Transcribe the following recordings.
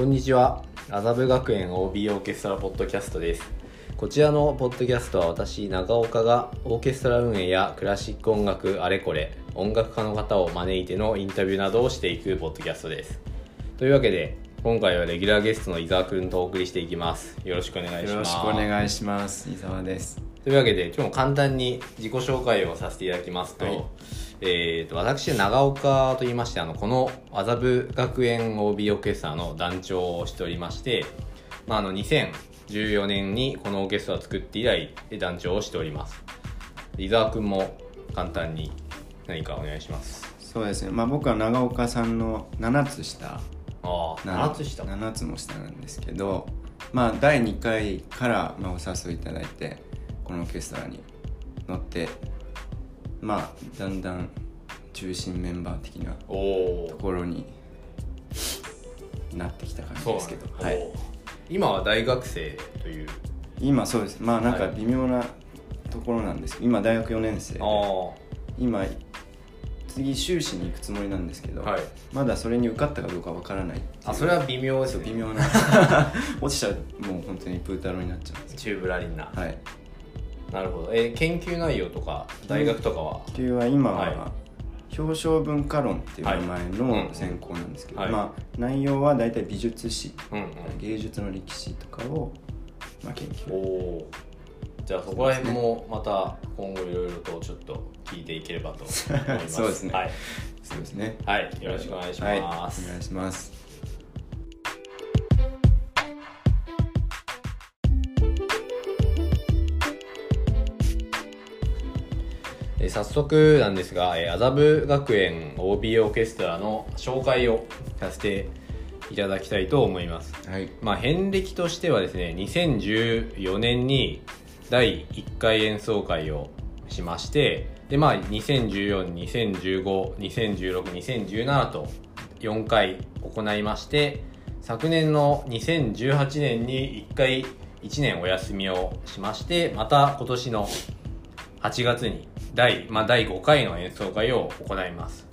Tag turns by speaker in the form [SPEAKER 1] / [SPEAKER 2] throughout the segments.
[SPEAKER 1] こんにちは。麻布学園 OB オーケストラポッドキャストです。こちらのポッドキャストは私長岡がオーケストラ運営やクラシック音楽あれこれ音楽家の方を招いてのインタビューなどをしていくポッドキャストです。というわけで今回はレギュラーゲストの伊沢くんとお送りしていきます。よろしくお願いします。
[SPEAKER 2] よろしくお願いします。伊沢です。
[SPEAKER 1] というわけで今日も簡単に自己紹介をさせていただきますと,、
[SPEAKER 2] はい
[SPEAKER 1] えー、と私長岡と言いましてあのこの麻布学園 OB オーケストラの団長をしておりまして、まあ、あの2014年にこのオーケストラを作って以来団長をしております。伊沢君も簡単に何かお願いします。
[SPEAKER 2] そうですね。まあ僕は長岡さんの7つ下。
[SPEAKER 1] ああ7つ下。
[SPEAKER 2] 7つも下なんですけどまあ第2回から、まあ、お誘いいただいてこのオーケストラに乗ってまあだんだん中心メンバー的なところになってきた感じですけど、
[SPEAKER 1] は
[SPEAKER 2] はい。い、
[SPEAKER 1] 今は大学生という。
[SPEAKER 2] 今そうです。まあなんか
[SPEAKER 1] はい
[SPEAKER 2] 微妙なところなんです。けど今大学4年生で。今次修士に行くつもりなんですけど、
[SPEAKER 1] はい。
[SPEAKER 2] まだそれに受かったかどうかわからない
[SPEAKER 1] あそれは微妙ですね。
[SPEAKER 2] 微妙な。落ちちゃうもう本当にプータローになっちゃうんです
[SPEAKER 1] チューブラリンな。
[SPEAKER 2] はい
[SPEAKER 1] なるほど。え研究内容とか大学とかは？
[SPEAKER 2] 研究は今は、
[SPEAKER 1] は
[SPEAKER 2] 表彰文化論っていう名前の専攻なんですけど、
[SPEAKER 1] はい。
[SPEAKER 2] まあ内容は大体美術史、
[SPEAKER 1] うんうん。
[SPEAKER 2] 芸術の歴史とかを、まあ、研
[SPEAKER 1] お
[SPEAKER 2] 究。
[SPEAKER 1] おじゃあそこら辺もまた今後いろいろとちょっと聞いていければと思います。
[SPEAKER 2] そうですね。
[SPEAKER 1] はい、
[SPEAKER 2] そうですね。
[SPEAKER 1] はい、よろしくお願いし
[SPEAKER 2] はい、お
[SPEAKER 1] ます、
[SPEAKER 2] 願いします
[SPEAKER 1] ー早速なんですが、えー麻布学園 OB オーケストラの紹介をさせていただきたいと思います。
[SPEAKER 2] はい。
[SPEAKER 1] まあ、遍歴としてはですね2014年に第1回演奏会をしましてで、まあ、2014201520162017と4回行いまして昨年の2018年に1回1年お休みをしましてまた今年の8月に第,、まあ、第5回の演奏会を行います。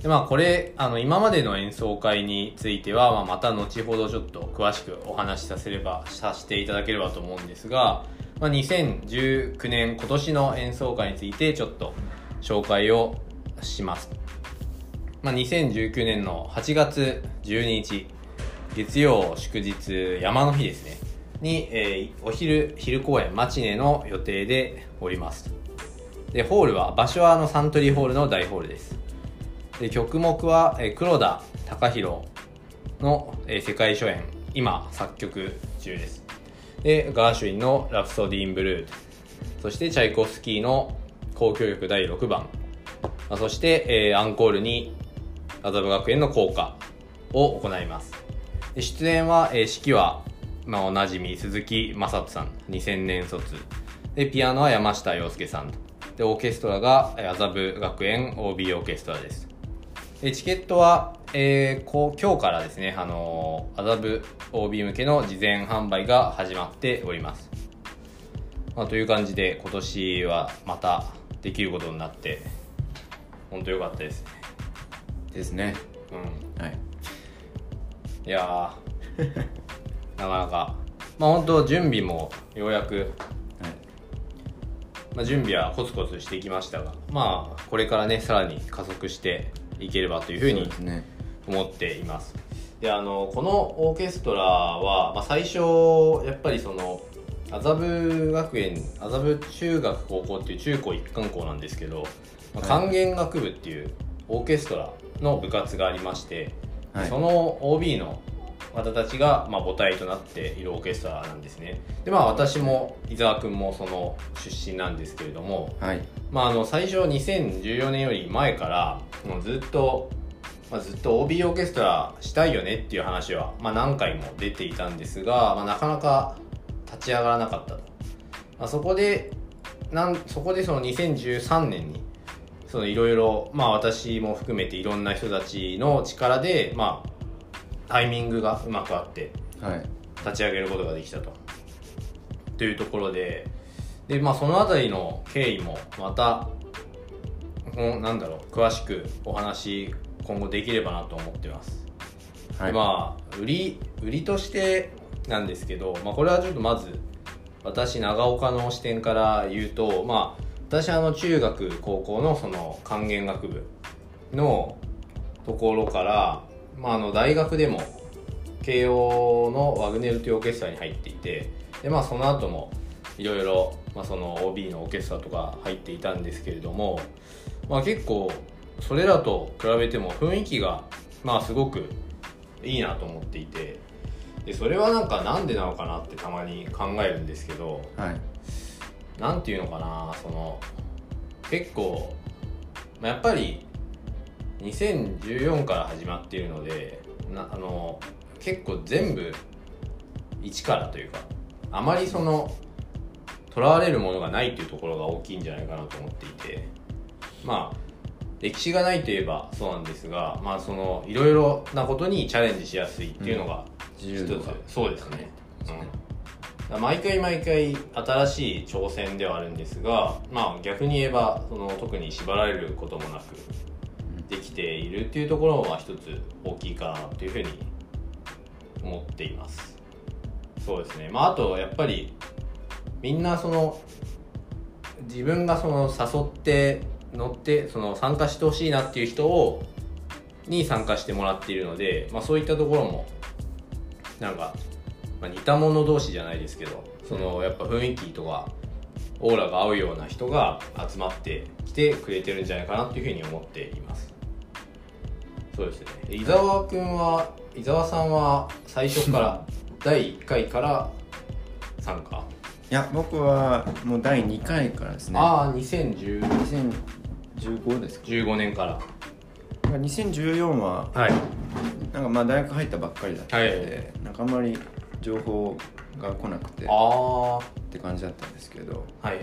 [SPEAKER 1] でまあこれあの今までの演奏会については、まあ、また後ほどちょっと詳しくお話しさせればさせていただければと思うんですが、まあ、2019年今年の演奏会についてちょっと紹介をします、まあ、2019年の8月12日月曜祝日山の日ですね。に、えーお昼昼公演マチネの予定でおります。でホールは場所はあのサントリーホールの大ホールです。で曲目は、え黒田貴弘の、え世界初演。今作曲中です。でガーシュウィンの「ラプソディーン・ブルー」そしてチャイコフスキーの交響曲第6番、まそして、えアンコールに麻布学園の校歌を行います。で出演は、え指揮は、まあ、おなじみ鈴木雅人さん。2000年卒。でピアノは山下洋介さんと。でオーケストラがえー麻布学園 OB オーケストラです。でチケットは、えーこう今日からですね、あのー麻布 OB 向けの事前販売が始まっております、まあ、という感じで今年はまたできることになって本当良かったですね。
[SPEAKER 2] ですね。
[SPEAKER 1] うん。
[SPEAKER 2] はい。
[SPEAKER 1] いやー なかなか。まあ本当準備もようやく、
[SPEAKER 2] はい
[SPEAKER 1] まあ、準備はコツコツしてきましたがまあこれからねさらに加速していければというふうに思っています。であのこのオーケストラは、まあ、最初やっぱりその麻布学園麻布中学高校っていう中高一貫校なんですけど、まあ
[SPEAKER 2] はい。
[SPEAKER 1] 管弦楽部っていうオーケストラの部活がありまして、
[SPEAKER 2] はい。
[SPEAKER 1] その OB の方たちが、まあ、母体となっているオーケストラなんですね。でまあ私も伊沢君もその出身なんですけれども、
[SPEAKER 2] はい。
[SPEAKER 1] まあ、あの最初2014年より前からもうずっと、まあ、ずっと OB オーケストラしたいよねっていう話は、まあ、何回も出ていたんですが、まあ、なかなか立ち上がらなかったと、まあ、そこでなんそこでその2013年にそのいろいろまあ私も含めていろんな人たちの力でまあタイミングがうまくあって
[SPEAKER 2] はい。
[SPEAKER 1] 立ち上げることができたと。というところでで、まあ、そのあたりの経緯もまたこのなんだろう詳しくお話今後できればなと思ってます。
[SPEAKER 2] はい。
[SPEAKER 1] でまあ売り売りとしてなんですけど、まあ、これはちょっとまず私長岡の視点から言うとまあ私あの中学高校のその管弦楽部のところから、まあ、あの大学でも慶応のワグネルというオーケストラに入っていてで、まあ、その後もいろいろまあその OB のオーケストラとか入っていたんですけれども、まあ、結構それらと比べても雰囲気がまあすごくいいなと思っていてでそれはなんかなんでなのかなってたまに考えるんですけど
[SPEAKER 2] はい。
[SPEAKER 1] なんていうのかなその結構、まあ、やっぱり2014から始まっているのでなあの結構全部一からというかあまりそのとらわれるものがないというところが大きいんじゃないかなと思っていてまあ歴史がないといえばそうなんですがまあそのいろいろなことにチャレンジしやすいっていうのが一つ、
[SPEAKER 2] 自由度が。
[SPEAKER 1] そうですね。
[SPEAKER 2] ですね。
[SPEAKER 1] うん、毎回毎回新しい挑戦ではあるんですがまあ逆に言えばその特に縛られることもなくできているっていうところは一つ大きいかなというふうに思っています。そうですね。まああとやっぱりみんなその自分がその誘って乗ってその参加してほしいなっていう人をに参加してもらっているので、まあ、そういったところもなんか、まあ、似た者同士じゃないですけどそのやっぱ雰囲気とかオーラが合うような人が集まってきてくれてるんじゃないかなっていうふうに思っています。そうですね。伊沢君は伊沢さんは最初から 第1回から参加？
[SPEAKER 2] いや僕はもう第2回からですね。
[SPEAKER 1] ああ2015
[SPEAKER 2] 2015ですか。
[SPEAKER 1] 年から。
[SPEAKER 2] 2014は
[SPEAKER 1] はい。
[SPEAKER 2] なんかまあ大学入ったばっかりだったので、
[SPEAKER 1] はい。
[SPEAKER 2] なんかあんまり情報が来なくて
[SPEAKER 1] あ
[SPEAKER 2] って感じだったんですけど。
[SPEAKER 1] い。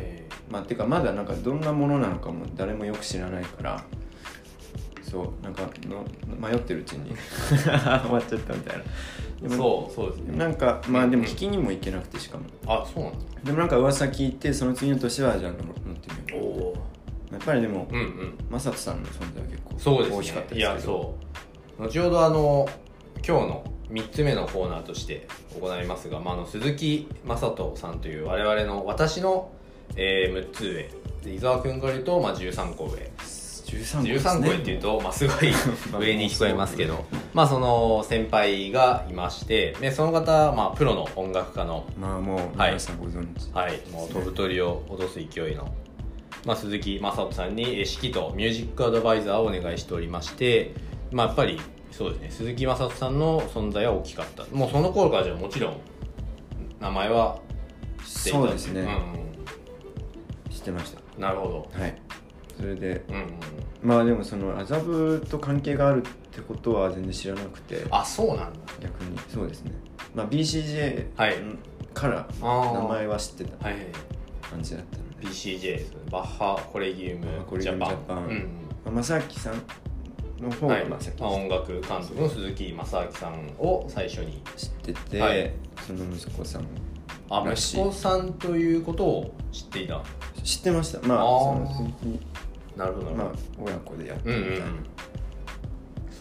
[SPEAKER 2] まあてかまだなんかどんなものなのかも誰もよく知らないからそうなんかの迷ってるうちに。終わっちゃったみたいな。でも
[SPEAKER 1] そうそうですね。
[SPEAKER 2] なんかまあでも
[SPEAKER 1] うん
[SPEAKER 2] 聞きにも行けなくてしかも。
[SPEAKER 1] あそうなんだ。
[SPEAKER 2] でもなんか噂聞いてその次の年はじゃあ乗ってみよう。
[SPEAKER 1] おお
[SPEAKER 2] やっぱりでも
[SPEAKER 1] うんうん。
[SPEAKER 2] マサトさんの存在は結構
[SPEAKER 1] そうです
[SPEAKER 2] 大きかった
[SPEAKER 1] ねい
[SPEAKER 2] ですけど。
[SPEAKER 1] やそう。後ほどあの今日の3つ目のコーナーとして行いますが、まあ、あの鈴木雅人さんという我々の私の、えー6つ上。で伊沢君から言うと、まあ、13個上
[SPEAKER 2] 13個です
[SPEAKER 1] 13
[SPEAKER 2] ね。
[SPEAKER 1] 個上っていうと、まあ、すごい 上に聞こえますけど。まあその先輩がいましてでその方、まあ、プロの音楽家の
[SPEAKER 2] まあもう
[SPEAKER 1] はい。
[SPEAKER 2] 皆さんご存知。
[SPEAKER 1] はい、もう飛ぶ鳥を落とす勢いの、まあ、鈴木雅人さんにえー指揮とミュージックアドバイザーをお願いしておりまして、まあ、やっぱりそうですね。鈴木雅人さんの存在は大きかった。もうその頃からじゃもちろん名前は知っていた
[SPEAKER 2] そうですね。
[SPEAKER 1] うん。
[SPEAKER 2] 知ってまし
[SPEAKER 1] うん、なるほ
[SPEAKER 2] たはいそれで。
[SPEAKER 1] ど、うんうん、
[SPEAKER 2] まあでもその麻布と関係があるってことは全然知らなくて。
[SPEAKER 1] あそうなんだ。
[SPEAKER 2] 逆に。そうですね。まあ BCJ
[SPEAKER 1] はい。
[SPEAKER 2] から名前は知ってた
[SPEAKER 1] はいはい。
[SPEAKER 2] 感じだったので。
[SPEAKER 1] BCJ ですねバッハコレギウム
[SPEAKER 2] コレギウム
[SPEAKER 1] ジャパン。うん
[SPEAKER 2] 正明さんの方
[SPEAKER 1] はい。
[SPEAKER 2] がまあ先
[SPEAKER 1] まあ、音楽監督の鈴木雅明さんを最初に
[SPEAKER 2] 知ってて、
[SPEAKER 1] はい。
[SPEAKER 2] その息子さん
[SPEAKER 1] あ息子さんということを知っていた。
[SPEAKER 2] 知ってました。まあ
[SPEAKER 1] あー。
[SPEAKER 2] その鈴木
[SPEAKER 1] なるほど
[SPEAKER 2] まあ親子でやって
[SPEAKER 1] うんうん
[SPEAKER 2] みたいな、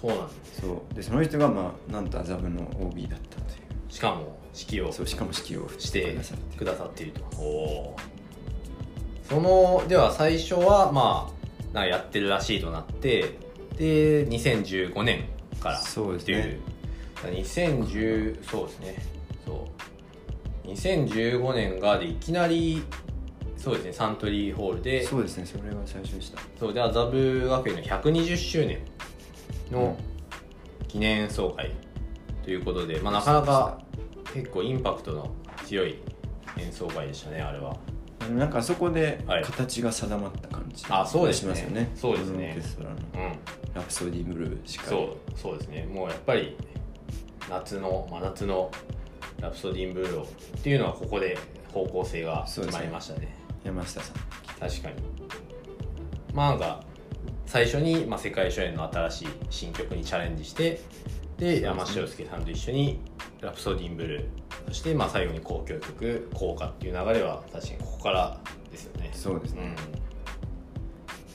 [SPEAKER 1] そうなんです
[SPEAKER 2] そう。でその人がまあなんと麻布の OB だったとい
[SPEAKER 1] しかも指揮を。
[SPEAKER 2] うそうしかも指揮を
[SPEAKER 1] して
[SPEAKER 2] くださって
[SPEAKER 1] くださっていると。おそのでは最初はまあなやってるらしいとなってで2015年から
[SPEAKER 2] そうですね。
[SPEAKER 1] 2010そうですね。そう。2015年がでいきなりそうですねサントリーホールで。
[SPEAKER 2] そうですねそれが最初でした。
[SPEAKER 1] そうで麻布学園の120周年の記念演奏会ということで、まあ、なかなか結構インパクトの強い演奏会でしたねあれは。
[SPEAKER 2] なんかあそこで
[SPEAKER 1] はい。
[SPEAKER 2] 形が定まった感じ
[SPEAKER 1] あそうですね。
[SPEAKER 2] しますよね。
[SPEAKER 1] そうですね。
[SPEAKER 2] このオーケストラの
[SPEAKER 1] うん。
[SPEAKER 2] ラプソディブルーしかり。
[SPEAKER 1] そうそうですね。もうやっぱり夏の真夏のラプソディンブルーっていうのはここで方向性が決まりましたね
[SPEAKER 2] 山下さん。
[SPEAKER 1] 確かに。まあなんか最初に、まあ、世界初演の新しい新曲にチャレンジしてで山下洋介さんと一緒に「ラプソディンブルー」そしてまあ最後に交響曲「効果」っていう流れは確かにここからですよね。
[SPEAKER 2] そうですね。
[SPEAKER 1] うん。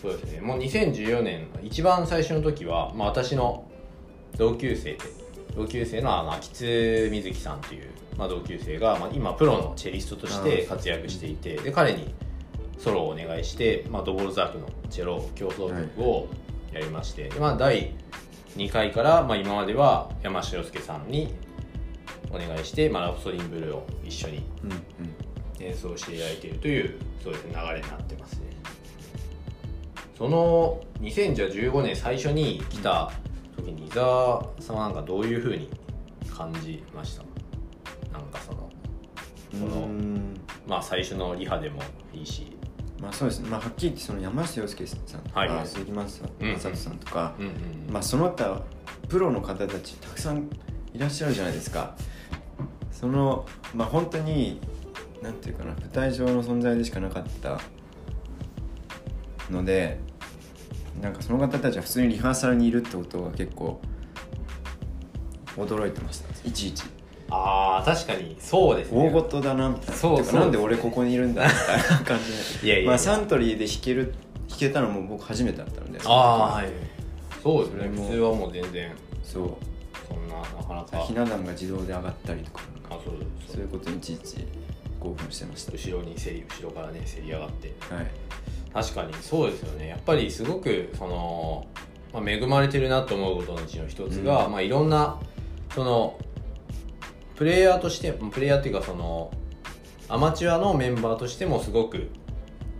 [SPEAKER 1] そうですね。もう2014年一番最初の時は、まあ、私の同級生で同級生の秋津瑞希さんという、まあ、同級生が、まあ、今プロのチェリストとして活躍していてで彼にソロをお願いして、まあ、ドボルザークのチェロ競争曲をやりまして、でまあ、第2回から、まあ、今までは山下洋介さんにお願いして、まあ、ラプソディンブルーを一緒に
[SPEAKER 2] うんうん。
[SPEAKER 1] 演奏していただいているというそうですね流れになってますね。その2015年最初に来た時に伊沢さんはなんかどういうふうに感じました？なんかその
[SPEAKER 2] う
[SPEAKER 1] その
[SPEAKER 2] ん。
[SPEAKER 1] まあ最初のリハでもいいし。
[SPEAKER 2] まあそうですね、まあ、はっきり言ってその山下洋介さんとか、
[SPEAKER 1] はい。はい
[SPEAKER 2] 鈴木雅
[SPEAKER 1] うん
[SPEAKER 2] 人さんとか、
[SPEAKER 1] うんうん。
[SPEAKER 2] まあ、その他プロの方たちたくさんいらっしゃるじゃないですか。そのまあ本当になんていうかな舞台上の存在でしかなかったのでなんかその方たちは普通にリハーサルにいるってことは結構驚いてました。いちいち。
[SPEAKER 1] ああ確かにそうですね。
[SPEAKER 2] 大事だなみたいな。
[SPEAKER 1] そうそう。
[SPEAKER 2] なんで俺ここにいるんだみたいな感じで。
[SPEAKER 1] いやいやいや。
[SPEAKER 2] まあ、サントリーで弾ける弾けたのも僕初めてだったので。
[SPEAKER 1] ああはいそうですね。
[SPEAKER 2] も。
[SPEAKER 1] 普通はもう全然。
[SPEAKER 2] そう。
[SPEAKER 1] そんななかなか。
[SPEAKER 2] ひな壇が自動で上がったりとか。なんか
[SPEAKER 1] あそうそ
[SPEAKER 2] そういうことにいちいち興奮してました。
[SPEAKER 1] 後ろにせり後ろからねせり上がって。
[SPEAKER 2] はい
[SPEAKER 1] 確かに。そうですよね。やっぱりすごくその、まあ、恵まれてるなと思うことのうちの一つが、
[SPEAKER 2] うん。
[SPEAKER 1] まあ、いろんなそのプレイヤーとしてプレイヤーっていうかそのアマチュアのメンバーとしてもすごく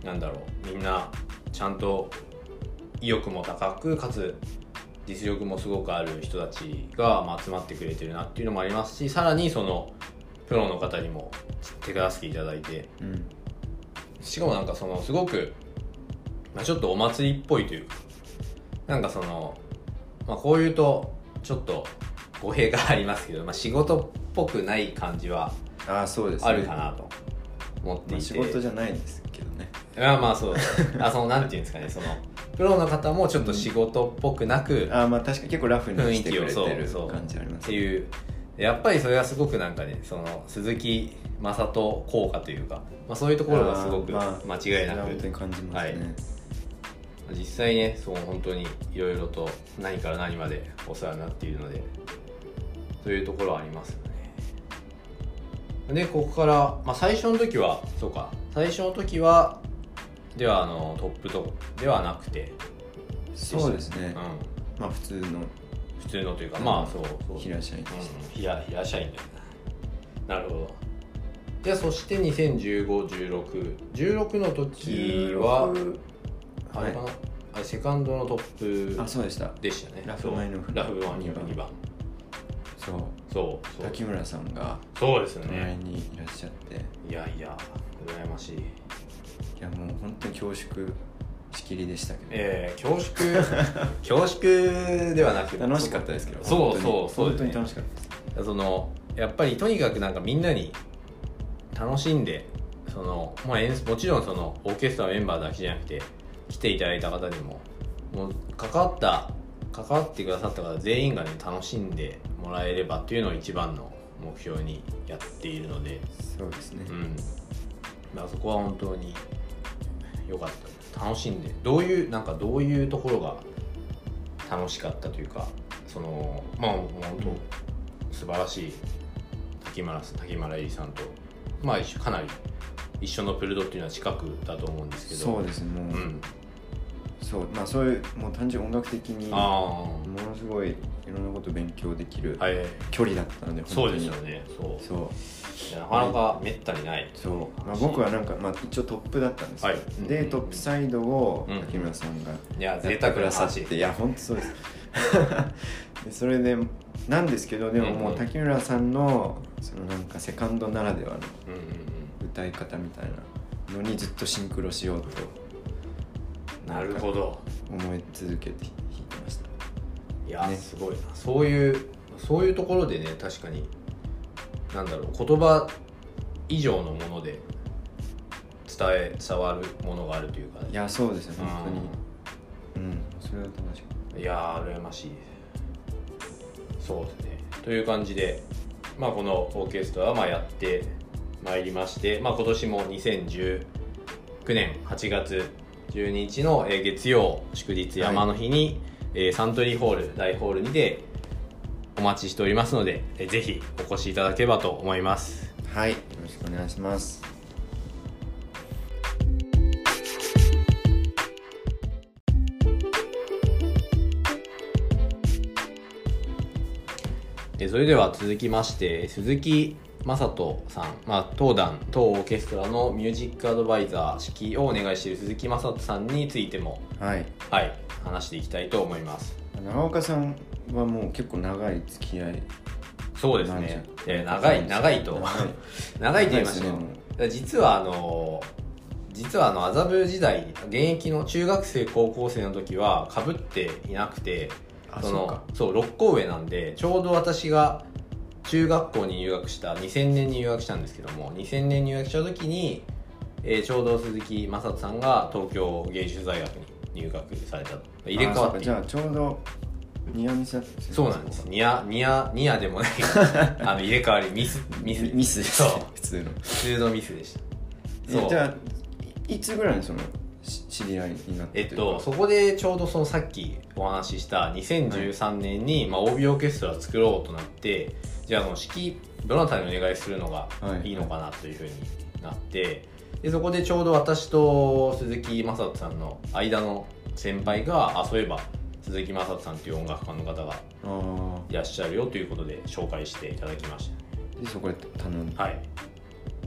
[SPEAKER 1] なんだろうみんなちゃんと意欲も高くかつ実力もすごくある人たちが、まあ、集まってくれてるなっていうのもありますしさらにそのプロの方にも手助けいただいて。
[SPEAKER 2] うん。
[SPEAKER 1] しかもなんかそのすごく、まあ、ちょっとお祭りっぽいというか。なんかその、まあ、こういうとちょっと語弊がありますけど、まあ、仕事っぽくない感じは
[SPEAKER 2] ああそうですね。
[SPEAKER 1] あるかなと思っていて、
[SPEAKER 2] まあ、仕事じゃないんですけどね。
[SPEAKER 1] まあまあそうあそのなんていうんですかねそのプロの方もちょっと仕事っぽくなく、
[SPEAKER 2] ああまあ確かに結構ラフにしてくれてる感じあります
[SPEAKER 1] っていう。やっぱりそれはすごくなんかねその鈴木雅人効果というか、まあ、そういうところがすごく間違いな
[SPEAKER 2] それは
[SPEAKER 1] く
[SPEAKER 2] 本当に感じますね、
[SPEAKER 1] 実際ねそう本当にいろいろと何から何までお世話になっているのでそういうところはありますよね。でここから、まあ、最初の時はそうか最初の時はではあのトップとではなくて、
[SPEAKER 2] そうですね、
[SPEAKER 1] うん、
[SPEAKER 2] まあ普通の。
[SPEAKER 1] 普通のというかまあそうそう。
[SPEAKER 2] 平社員でし
[SPEAKER 1] うん、平平社員だよな。なるほど。じゃあそして20151616の時はあれかな、あれセカンドのトップ
[SPEAKER 2] あそうでした。
[SPEAKER 1] でしたね
[SPEAKER 2] ラフマイ
[SPEAKER 1] ラフマイノフ。
[SPEAKER 2] 二番
[SPEAKER 1] 2番
[SPEAKER 2] そう。
[SPEAKER 1] そうそう。
[SPEAKER 2] 滝村さんが
[SPEAKER 1] そうですよ
[SPEAKER 2] 隣
[SPEAKER 1] ね
[SPEAKER 2] にいらっしゃって。
[SPEAKER 1] いやいや羨ましい。
[SPEAKER 2] いやもう本当に恐縮しきりでしたけど、
[SPEAKER 1] えー、恐縮。恐縮ではなく。
[SPEAKER 2] 楽しかったですけど
[SPEAKER 1] そうそうそうね。
[SPEAKER 2] 本当に楽しかったです。
[SPEAKER 1] そのやっぱりとにかくなんかみんなに楽しんでその、まあ、演もちろんそのオーケストラメンバーだけじゃなくて来ていただいた方にももう関わった関わってくださった方全員がね楽しんでもらえればっていうのを一番の目標にやっているので、
[SPEAKER 2] そうですね、
[SPEAKER 1] うん、だからそこは本当に良かった。楽しんで。どういうなんかどういうところが楽しかったというかそのまあ本当素晴らしい滝村滝村恵里さんとまあ一緒かなり一緒のプルドっていうのは近くだと思うんですけど。
[SPEAKER 2] そうですね。もう、
[SPEAKER 1] うん。
[SPEAKER 2] そうまあそういうもう単純に音楽的にも
[SPEAKER 1] あ
[SPEAKER 2] のすごいいろんなこと勉強できる距離だったので
[SPEAKER 1] そう
[SPEAKER 2] 本当に。
[SPEAKER 1] ですよね。そう。
[SPEAKER 2] そう。
[SPEAKER 1] いやなかなかめったにない。
[SPEAKER 2] そう、まあ、僕はなんか、まあ、一応トップだったんですよ、
[SPEAKER 1] はい。
[SPEAKER 2] でトップサイドを
[SPEAKER 1] うん
[SPEAKER 2] 滝村さんが
[SPEAKER 1] いや
[SPEAKER 2] やって
[SPEAKER 1] 贅沢な
[SPEAKER 2] さっ
[SPEAKER 1] 話
[SPEAKER 2] ていや本当そうです。でそれでなんですけどでももう滝村さんのそのなんかセカンドならではの
[SPEAKER 1] うんうん
[SPEAKER 2] 歌い方みたいなのにずっとシンクロしようと
[SPEAKER 1] うんなるほど。
[SPEAKER 2] 思い続けて弾いてました。
[SPEAKER 1] いや、
[SPEAKER 2] ね。
[SPEAKER 1] すごいな。そういうそういうところでね確かになんだろう言葉以上のもので伝え伝わるものがあるというか、ね、
[SPEAKER 2] いやそうですよ本当に。うん。それは楽しかっ
[SPEAKER 1] いやー羨ましい。そうですね。という感じで、まあ、このオーケストラはまあやってまいりまして、まあ、今年も2019年8月12日のえー月曜祝日山の日に、えーサントリーホール大ホールにてお待ちしておりますのでえぜひお越しいただければと思います。
[SPEAKER 2] はい。よろしくお願いします。
[SPEAKER 1] えそれでは続きまして鈴木雅人さん、まあ、当団当オーケストラのミュージックアドバイザー指揮をお願いしている鈴木雅人さんについても
[SPEAKER 2] はい。
[SPEAKER 1] はい話していきたいと思います。
[SPEAKER 2] 長岡さんはもう結構長い付き合い。
[SPEAKER 1] そうですね。いや長い長いと
[SPEAKER 2] 長い
[SPEAKER 1] 長いと言いました
[SPEAKER 2] 長いですね
[SPEAKER 1] 実はあの実はあの麻布時代現役の中学生高校生の時はかぶっていなくてその
[SPEAKER 2] あそうか。
[SPEAKER 1] そう6個上なんでちょうど私が中学校に入学した2000年に入学したんですけども2000年に入学した時に、えーちょうど鈴木雅人さんが東京芸術大学に入学された。と入れ替わって。
[SPEAKER 2] じゃあちょうどニアミスだったんですね。
[SPEAKER 1] そうなんです。ニアニアニアでもない。あの入れ替わりミスミス。
[SPEAKER 2] ミス普通の。
[SPEAKER 1] 普通のミスでした。
[SPEAKER 2] えじゃあいいつぐらいにそのし知り合いになったというか？
[SPEAKER 1] えっと、そこでちょうどそのさっきお話しした2013年に、まあ、帯オーケストラを作ろうとなってじゃあその指揮どなたにお願いするのが
[SPEAKER 2] はい。
[SPEAKER 1] いいのかなというふうになって、でそこでちょうど私と鈴木雅人さんの間の先輩があそういえば鈴木雅人さんという音楽家の方が
[SPEAKER 2] あ
[SPEAKER 1] いらっしゃるよということで紹介していただきまし
[SPEAKER 2] あでそこで頼んで、
[SPEAKER 1] たはい。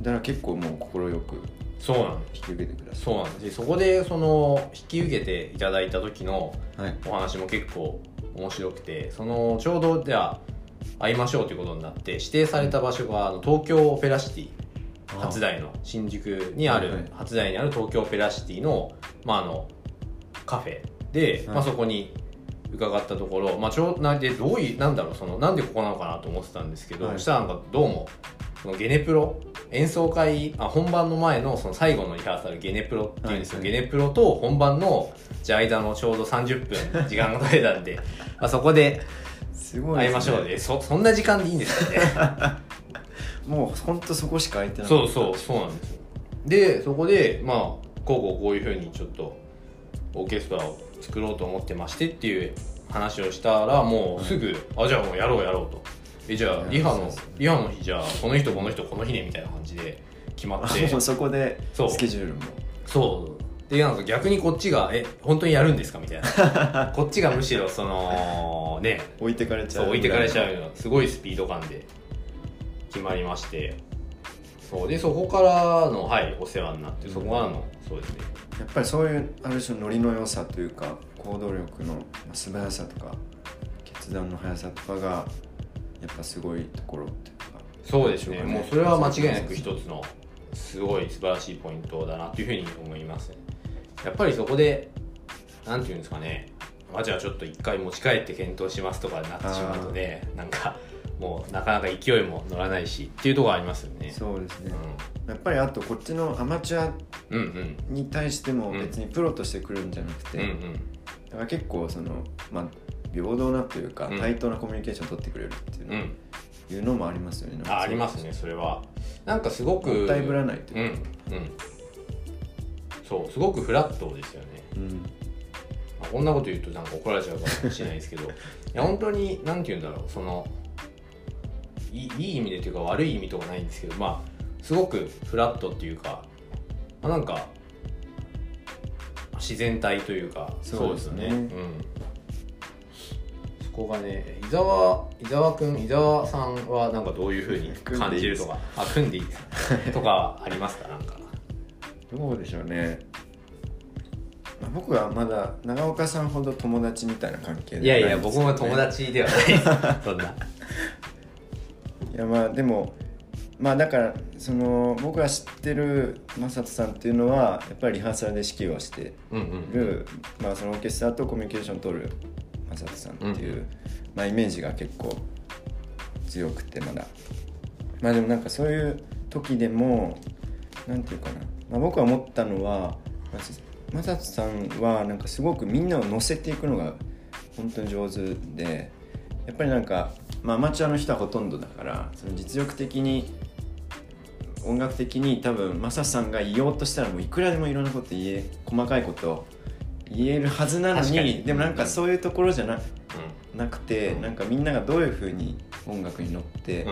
[SPEAKER 2] だから結構もう快く
[SPEAKER 1] そうなんです。
[SPEAKER 2] 引き受けてくださ
[SPEAKER 1] そうなんです。でそこでその引き受けていただいた時の
[SPEAKER 2] いはい。
[SPEAKER 1] お話も結構面白くてそのちょうどじゃあ会いましょうということになって指定された場所があの東京オペラシティ初台の新宿にある、
[SPEAKER 2] はいはい。
[SPEAKER 1] 初台にある東京オペラシティの,、まあ、あのカフェで、まあ、
[SPEAKER 2] はい
[SPEAKER 1] そこに伺ったところ、まあ、ちょうなんでどういうなんだろうそのなんでここなのかなと思ってたんですけど、
[SPEAKER 2] はい。
[SPEAKER 1] そしたらなんかどうもそのゲネプロ演奏会あ本番の前のその最後のリハーサルゲネプロっていうんですよ、ゲネプロと本番のじゃあ間のちょうど30分時間が取れたんで まあそこです
[SPEAKER 2] ごい
[SPEAKER 1] 会いましょうでそそんな時間でいいんですかね。
[SPEAKER 2] もう本当そこしか空いてない
[SPEAKER 1] そうそうそうなんですよ。でそこでまあこうこうこういうふうにちょっとオーケストラを作ろうと思ってましてっていう話をしたらもうすぐ、あじゃあもうやろうやろうと。えじゃあリハのリハの日じゃあこの人この人この日ねみたいな感じで決まって。
[SPEAKER 2] そこで
[SPEAKER 1] そう。
[SPEAKER 2] スケジュールも。
[SPEAKER 1] そうでなんか逆にこっちが「え本当にやるんですか?」みたいな。こっちがむしろそのね。
[SPEAKER 2] 置いてかれちゃ
[SPEAKER 1] そうう置いてかれちゃ
[SPEAKER 2] う
[SPEAKER 1] うようなすごいスピード感で決まりまして。そうでそこからのはいお世話になってそこからのそうですね。
[SPEAKER 2] やっぱりそういうある種ノリの良さというか行動力のまあ素早さとか決断の速さとかがやっぱすごいところっていうか
[SPEAKER 1] そうですね。もうそれは間違いなく一つのすごい素晴らしいポイントだなというふうに思いますやっぱりそこでなんていうんですかね。あじゃあちょっと一回持ち帰って検討しますとかになってしまうとねなんかもうなかなか勢いも乗らないしっていうところありますよね。
[SPEAKER 2] そうですね。
[SPEAKER 1] う
[SPEAKER 2] やっぱりあとこっちのアマチュア
[SPEAKER 1] んうんうん。
[SPEAKER 2] に対しても別にプロとして来るんじゃなくて、
[SPEAKER 1] うんうん。
[SPEAKER 2] だから結構そのまあ平等なというか、
[SPEAKER 1] うん。
[SPEAKER 2] 対等なコミュニケーションを取ってくれるっていうの,、
[SPEAKER 1] うん。
[SPEAKER 2] いうのもありますよね。
[SPEAKER 1] あありますねそれは。なんかすごく
[SPEAKER 2] もったいぶらないと
[SPEAKER 1] うん
[SPEAKER 2] いうか、
[SPEAKER 1] うんそうすごくフラットですよね、
[SPEAKER 2] うん。
[SPEAKER 1] まあ、こんなこと言うとなんか怒られちゃうかもしれないですけど。いや本当に何て言うんだろうそのいい意味でというか悪い意味とかないんですけどまあすごくフラットっていうか、まあ、なんか自然体というか
[SPEAKER 2] そうですね。
[SPEAKER 1] うん。そこがね伊沢伊沢くん伊沢さんはなんかどういうふうに感じるとか あ組んでいいですか？とかはありますか？なんか
[SPEAKER 2] どうでしょうね、まあ、僕はまだ長岡さんほど友達みたいな関係
[SPEAKER 1] い
[SPEAKER 2] ではない
[SPEAKER 1] やいや僕も友達ではない。そんな。い
[SPEAKER 2] やまあでもまあだからその僕が知ってる正人さんっていうのはやっぱりリハーサルで指揮をしてる、まあ、そのオーケストラとコミュニケーションを取る正人さんっていう、まあ、イメージが結構強くてまだ。まあでもなんかそういう時でもなんていうかな、まあ、僕が思ったのはま正人さんはなんかすごくみんなを乗せていくのが本当に上手でやっぱりなんか、まあ、アマチュアの人はほとんどだからその実力的に音楽的に多分マサさんが言おうとしたらもういくらでもいろんなこと言え細かいことを言えるはずなのにでもなんかそういうところじゃななくて、
[SPEAKER 1] うん。
[SPEAKER 2] なんかみんながどういうふうに音楽に乗って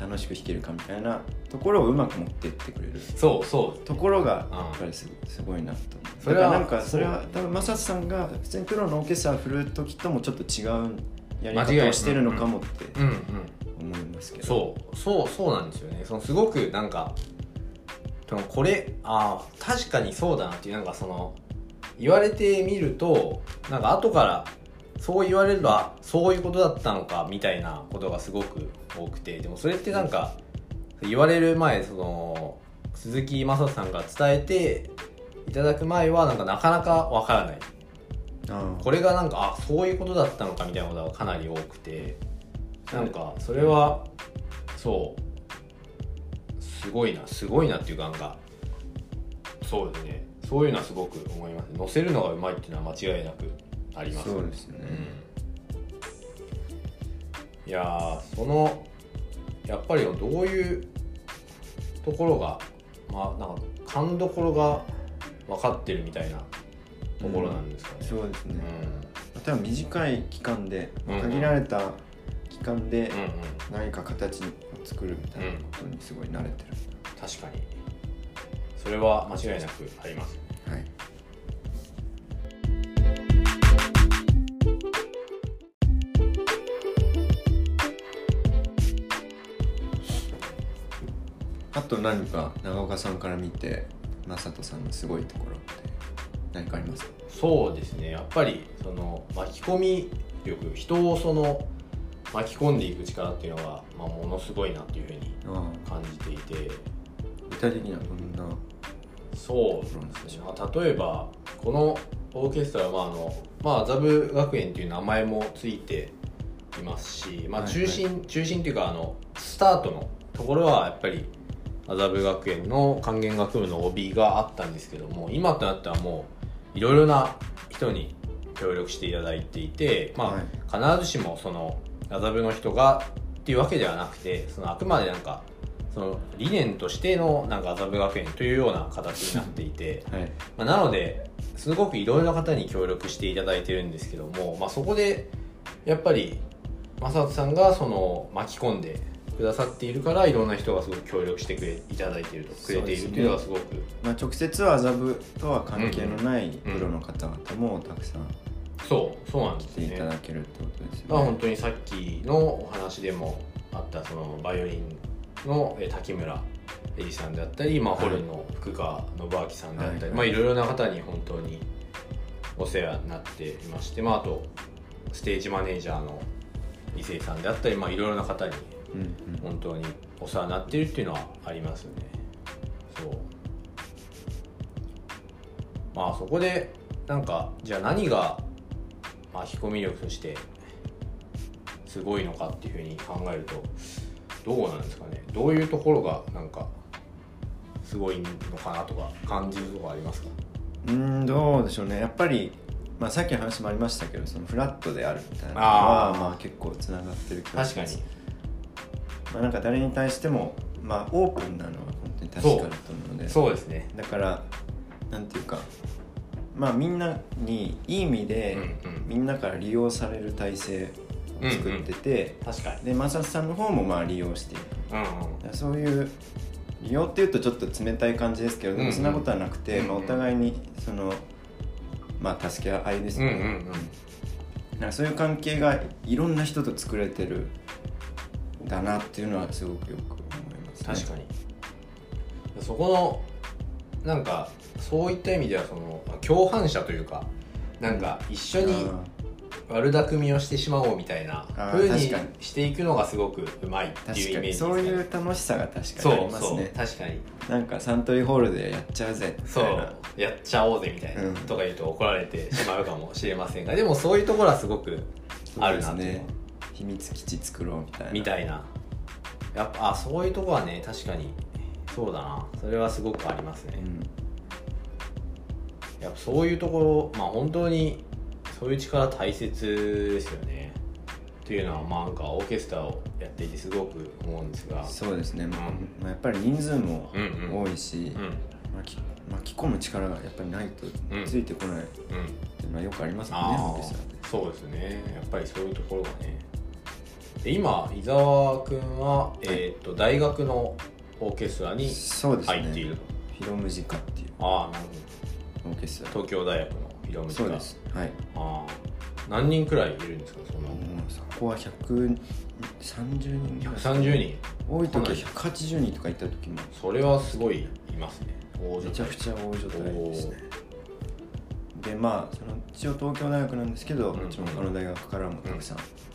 [SPEAKER 2] 楽しく弾けるかみたいなところをうまく持ってってくれる。
[SPEAKER 1] そうそう。
[SPEAKER 2] ところがやっぱりすすごいなと
[SPEAKER 1] それは
[SPEAKER 2] なんかそれは多分正人さんが普通にプロのオーケストラ振る時ともちょっと違うやり方をしてるのかもって思いますけど、
[SPEAKER 1] そう。そうそうなんですよね。そのすごくなんかそのこれああ確かにそうだなっていうなんかその言われてみるとなんか後からそう言われるとあそういうことだったのかみたいなことがすごく多くて。でもそれってなんか言われる前その鈴木雅人さんが伝えていただく前はなんかなかなかわからない。
[SPEAKER 2] あ
[SPEAKER 1] これがなんかあそういうことだったのかみたいなことがかなり多くてなんかそれはそう。すごいなすごいなっていうかなんかそうですね。そういうのはすごく思います。乗せるのがうまいっていうのは間違いなくあります。
[SPEAKER 2] そうですね、
[SPEAKER 1] うん、いやーそのやっぱりどういうところがまあなんか勘どころが分かってるみたいなところなんですかね、
[SPEAKER 2] そうですね、
[SPEAKER 1] う
[SPEAKER 2] 例えば短い期間で
[SPEAKER 1] うんうん。
[SPEAKER 2] 限られた期間で
[SPEAKER 1] ん、うんうん
[SPEAKER 2] 何か形を作るみたいなことにすごい慣れてる、
[SPEAKER 1] 確かに。それは間違いなくあります
[SPEAKER 2] と何か長岡さんから見て正人さんのすごいところって何かありますか？
[SPEAKER 1] そうですね。やっぱりその巻き込み力人をその巻き込んでいく力っていうのが、まあ、ものすごいなっていうふうに
[SPEAKER 2] あ
[SPEAKER 1] 感じていて。
[SPEAKER 2] 具体的にはどんな？
[SPEAKER 1] そうですね、まあ、例えばこのオーケストラは、まああのまあ、麻布学園っていう名前もついていますし、まあ、
[SPEAKER 2] はい。
[SPEAKER 1] 中心、中心っていうかあのスタートのところはやっぱり麻布学園の管弦楽部の帯があったんですけども今となってはもういろいろな人に協力していただいていて、まあ
[SPEAKER 2] はい。
[SPEAKER 1] 必ずしもその麻布の人がっていうわけではなくてそのあくまでなんかその理念としてのなんか麻布学園というような形になっていて、
[SPEAKER 2] はい。
[SPEAKER 1] まあ、なのですごくいろいろな方に協力していただいてるんですけども、まあ、そこでやっぱり正人さんがその巻き込んでくださっているからいろんな人がすごく協力してくれいただいていると。くれているっていうのがすごく。
[SPEAKER 2] まあ、直接は麻布とは関係のない
[SPEAKER 1] うん
[SPEAKER 2] プロの方々もたくさん
[SPEAKER 1] そうそうなんで
[SPEAKER 2] 来てい
[SPEAKER 1] すね
[SPEAKER 2] ただけるってことです
[SPEAKER 1] まあ、
[SPEAKER 2] よね。
[SPEAKER 1] 本当にさっきのお話でもあったそのバイオリンのえー滝村エリさんであったり、まあ、
[SPEAKER 2] はい。
[SPEAKER 1] ホルンの福川信明さんであったり、
[SPEAKER 2] はい。
[SPEAKER 1] まあ、いろいろな方に本当にお世話になっていまして、まあ、あとステージマネージャーの伊勢さんであったり、まあ、いろいろな方に
[SPEAKER 2] うんうん。
[SPEAKER 1] 本当にお世話になっているっていうのはありますよね。そう。まあそこでなんかじゃあ何が巻き込み力としてすごいのかっていうふうに考えるとどうなんですかね。どういうところがなんかすごいのかなとか感じるところありますか？
[SPEAKER 2] うーんどうでしょうね。やっぱり、まあ、さっきの話もありましたけどそのフラットであるみたいなのはまあ、結構つながってる気がし
[SPEAKER 1] 確かに
[SPEAKER 2] まあ、なんか誰に対しても、まあ、オープンなのは本当に確かだと思うので。
[SPEAKER 1] そうですね。
[SPEAKER 2] だからなんていうかまあみんなにいい意味で、
[SPEAKER 1] うんうん。
[SPEAKER 2] みんなから利用される体制を作ってて、
[SPEAKER 1] 確かに。
[SPEAKER 2] でマサさんの方もまあ利用していく
[SPEAKER 1] うんうん。
[SPEAKER 2] そういう利用っていうとちょっと冷たい感じですけどで
[SPEAKER 1] うんうん。
[SPEAKER 2] もそんなことはなくて、
[SPEAKER 1] うんうん。
[SPEAKER 2] まあ、お互いにそのまあ助け合いですね、
[SPEAKER 1] うんうんうん。
[SPEAKER 2] なんかそういう関係がいろんな人と作れてるんだなっていうのはすごくよく思います、
[SPEAKER 1] 確かに。そこのなんかそういった意味ではその共犯者というかなんか一緒に悪巧みをしてしまおうみたいな
[SPEAKER 2] あー
[SPEAKER 1] 風にしていくのがすごくうまいっていうイメージです
[SPEAKER 2] そういう
[SPEAKER 1] ね
[SPEAKER 2] 楽しさが確かに
[SPEAKER 1] そう
[SPEAKER 2] ありますね。
[SPEAKER 1] 確かに。
[SPEAKER 2] なんかサントリーホールでやっちゃうぜみ
[SPEAKER 1] そ
[SPEAKER 2] たいうな
[SPEAKER 1] やっちゃおうぜみたいな、
[SPEAKER 2] うん。
[SPEAKER 1] とか言うと怒られてしまうかもしれませんがでもそういうところはすごくあるなっていう
[SPEAKER 2] 秘密基地作ろうみたいな。
[SPEAKER 1] みたいな。やっぱあそういうとこはね確かにそうだな。それはすごくありますね、
[SPEAKER 2] うん。
[SPEAKER 1] やっぱそういうところまあ本当にそういう力大切ですよね。っていうのはまあなんかオーケストラをやっていてすごく思うんですが。
[SPEAKER 2] そうですね、まあ
[SPEAKER 1] うん。
[SPEAKER 2] まあやっぱり人数も
[SPEAKER 1] うんうん。
[SPEAKER 2] 多いし、
[SPEAKER 1] うん。
[SPEAKER 2] 巻き巻き込む力がやっぱりないと
[SPEAKER 1] うん。
[SPEAKER 2] ついてこないっ
[SPEAKER 1] うん
[SPEAKER 2] ていうのはよくありますもん。ね、
[SPEAKER 1] あ。
[SPEAKER 2] オーケストラって。
[SPEAKER 1] あそうですね。やっぱりそういうところがねで今伊沢君は、えー、と大学のオーケストラに入っていると、
[SPEAKER 2] フィロムジカっていう。
[SPEAKER 1] ああなるほ
[SPEAKER 2] オーケストラ。
[SPEAKER 1] ど東京大学のフィロムジカ
[SPEAKER 2] そうです。はい。
[SPEAKER 1] ああ何人くらいいるんですかその？
[SPEAKER 2] そこは130人ぐらい。
[SPEAKER 1] 130人。
[SPEAKER 2] 多い時は
[SPEAKER 1] かなり
[SPEAKER 2] 180人とか行った時も。
[SPEAKER 1] それはすごいいますね。
[SPEAKER 2] めちゃくちゃ大所帯ですね。でまあその一応東京大学なんですけど、
[SPEAKER 1] うん。
[SPEAKER 2] もちろん他の大学からもたくさん。団員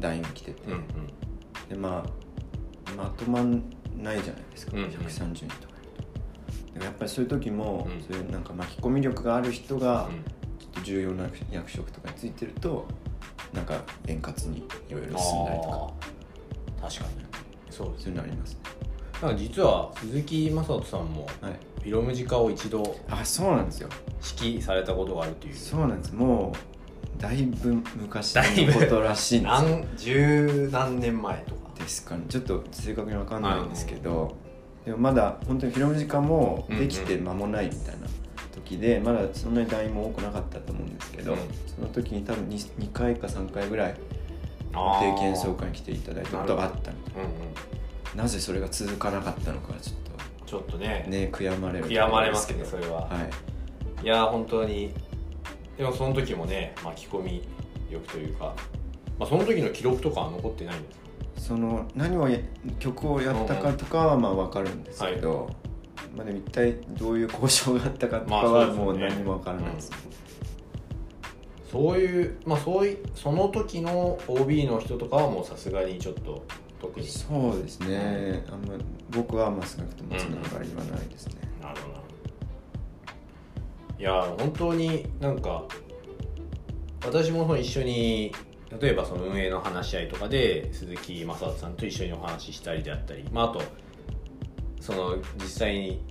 [SPEAKER 2] が来てて、
[SPEAKER 1] うんうん。
[SPEAKER 2] でまあまとまんないじゃないですか、
[SPEAKER 1] うんうん。
[SPEAKER 2] 130人とかいると。だからやっぱりそういう時も、
[SPEAKER 1] うん。
[SPEAKER 2] そういうなんか巻き込み力がある人が
[SPEAKER 1] うん。
[SPEAKER 2] ちょっと重要な役職とかについてるとなんか円滑にいろいろ進んだりとか。
[SPEAKER 1] 確かに。そうです
[SPEAKER 2] そういうのありますね。
[SPEAKER 1] なんか実は鈴木雅人さんも
[SPEAKER 2] はい。
[SPEAKER 1] フィロムジカを一度
[SPEAKER 2] あそうなんですよ。
[SPEAKER 1] 指揮されたことがあるという。
[SPEAKER 2] そうなんです。もうだいぶ昔のことらしいんですよ。
[SPEAKER 1] 何十何年前とか。
[SPEAKER 2] ですかね。ちょっと正確にわかんないんですけど、でもまだ本当にフィロムジカもできて間もないみたいな時で、まだそんなに団員も多くなかったと思うんですけど、
[SPEAKER 1] うん。
[SPEAKER 2] その時に多分 2, 2回か3回ぐらい定期演奏会に来ていただいたことがあったみたい
[SPEAKER 1] うんうん。
[SPEAKER 2] ななぜそれが続かなかったのかちょっ
[SPEAKER 1] ちょっとね
[SPEAKER 2] とね悔やまれる
[SPEAKER 1] 悔やまれますけど
[SPEAKER 2] と
[SPEAKER 1] それは、
[SPEAKER 2] はい。
[SPEAKER 1] い、やー本当にでもその時もね巻き込み力というか、まあ、その時の記録とかは残ってないんですか？
[SPEAKER 2] その何をや曲をやったかとかはまあ分かるんですけど、まあ、でも一体どういう交渉があったかとか
[SPEAKER 1] まあ
[SPEAKER 2] はもう何も分からないです、
[SPEAKER 1] そういうまあそういうその時の OB の人とかはもうさすがにちょっと特に。
[SPEAKER 2] そうですね。あんま僕はまあ少なくともつながりはないですね、
[SPEAKER 1] なるほどいやー本当になんか私も一緒に例えばその運営の話し合いとかで鈴木雅人さんと一緒にお話ししたりであったり、まあ、あとその実際に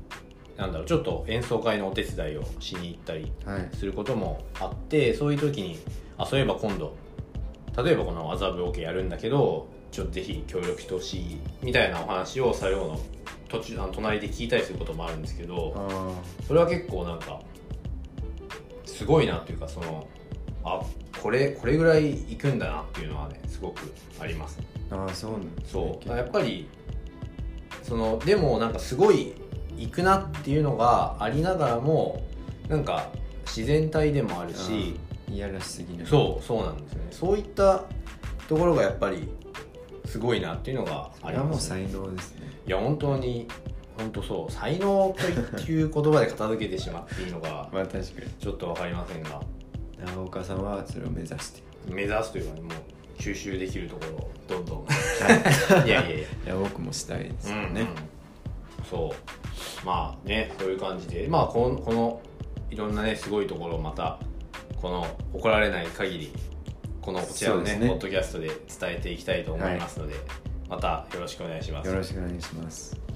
[SPEAKER 1] なんだろうちょっと演奏会のお手伝いをしに行ったり
[SPEAKER 2] はい。
[SPEAKER 1] することもあってそういう時にあそういえば今度例えばこの麻布オケやるんだけどちょっとぜひ協力してほしいみたいなお話を作業の途中あの隣で聞いたりすることもあるんですけど
[SPEAKER 2] あ
[SPEAKER 1] それは結構なんかすごいなっていうかそのあこれこれぐらいいくんだなっていうのはねすごくあります。
[SPEAKER 2] ーあーそうなん
[SPEAKER 1] そう。やっぱりそのでもなんかすごい行くなっていうのがありながらもなんか自然体でもあるし
[SPEAKER 2] うんいやらしすぎない
[SPEAKER 1] そうそうなんですね。そういったところがやっぱりすごいなっていうのが
[SPEAKER 2] それはもう
[SPEAKER 1] あります、ね、
[SPEAKER 2] 才能ですね。
[SPEAKER 1] いや本当に本当そう才能という言葉で片付けてしまっていいのが
[SPEAKER 2] まあ確かに。
[SPEAKER 1] ちょっと分かりませんが。
[SPEAKER 2] 長岡さんはそれを目指して。
[SPEAKER 1] 目指すというかねもう吸収できるところをどんどん。い。やいやいや。
[SPEAKER 2] いや僕もしたいですよね、
[SPEAKER 1] うんうんそう。まあねそういう感じで。まあこのこのいろんなねすごいところをまたこの怒られない限りこのこちらのね
[SPEAKER 2] ね。
[SPEAKER 1] ポッドキャストで伝えていきたいと思いますので、またよろしくお願いします。
[SPEAKER 2] よろしくお願いします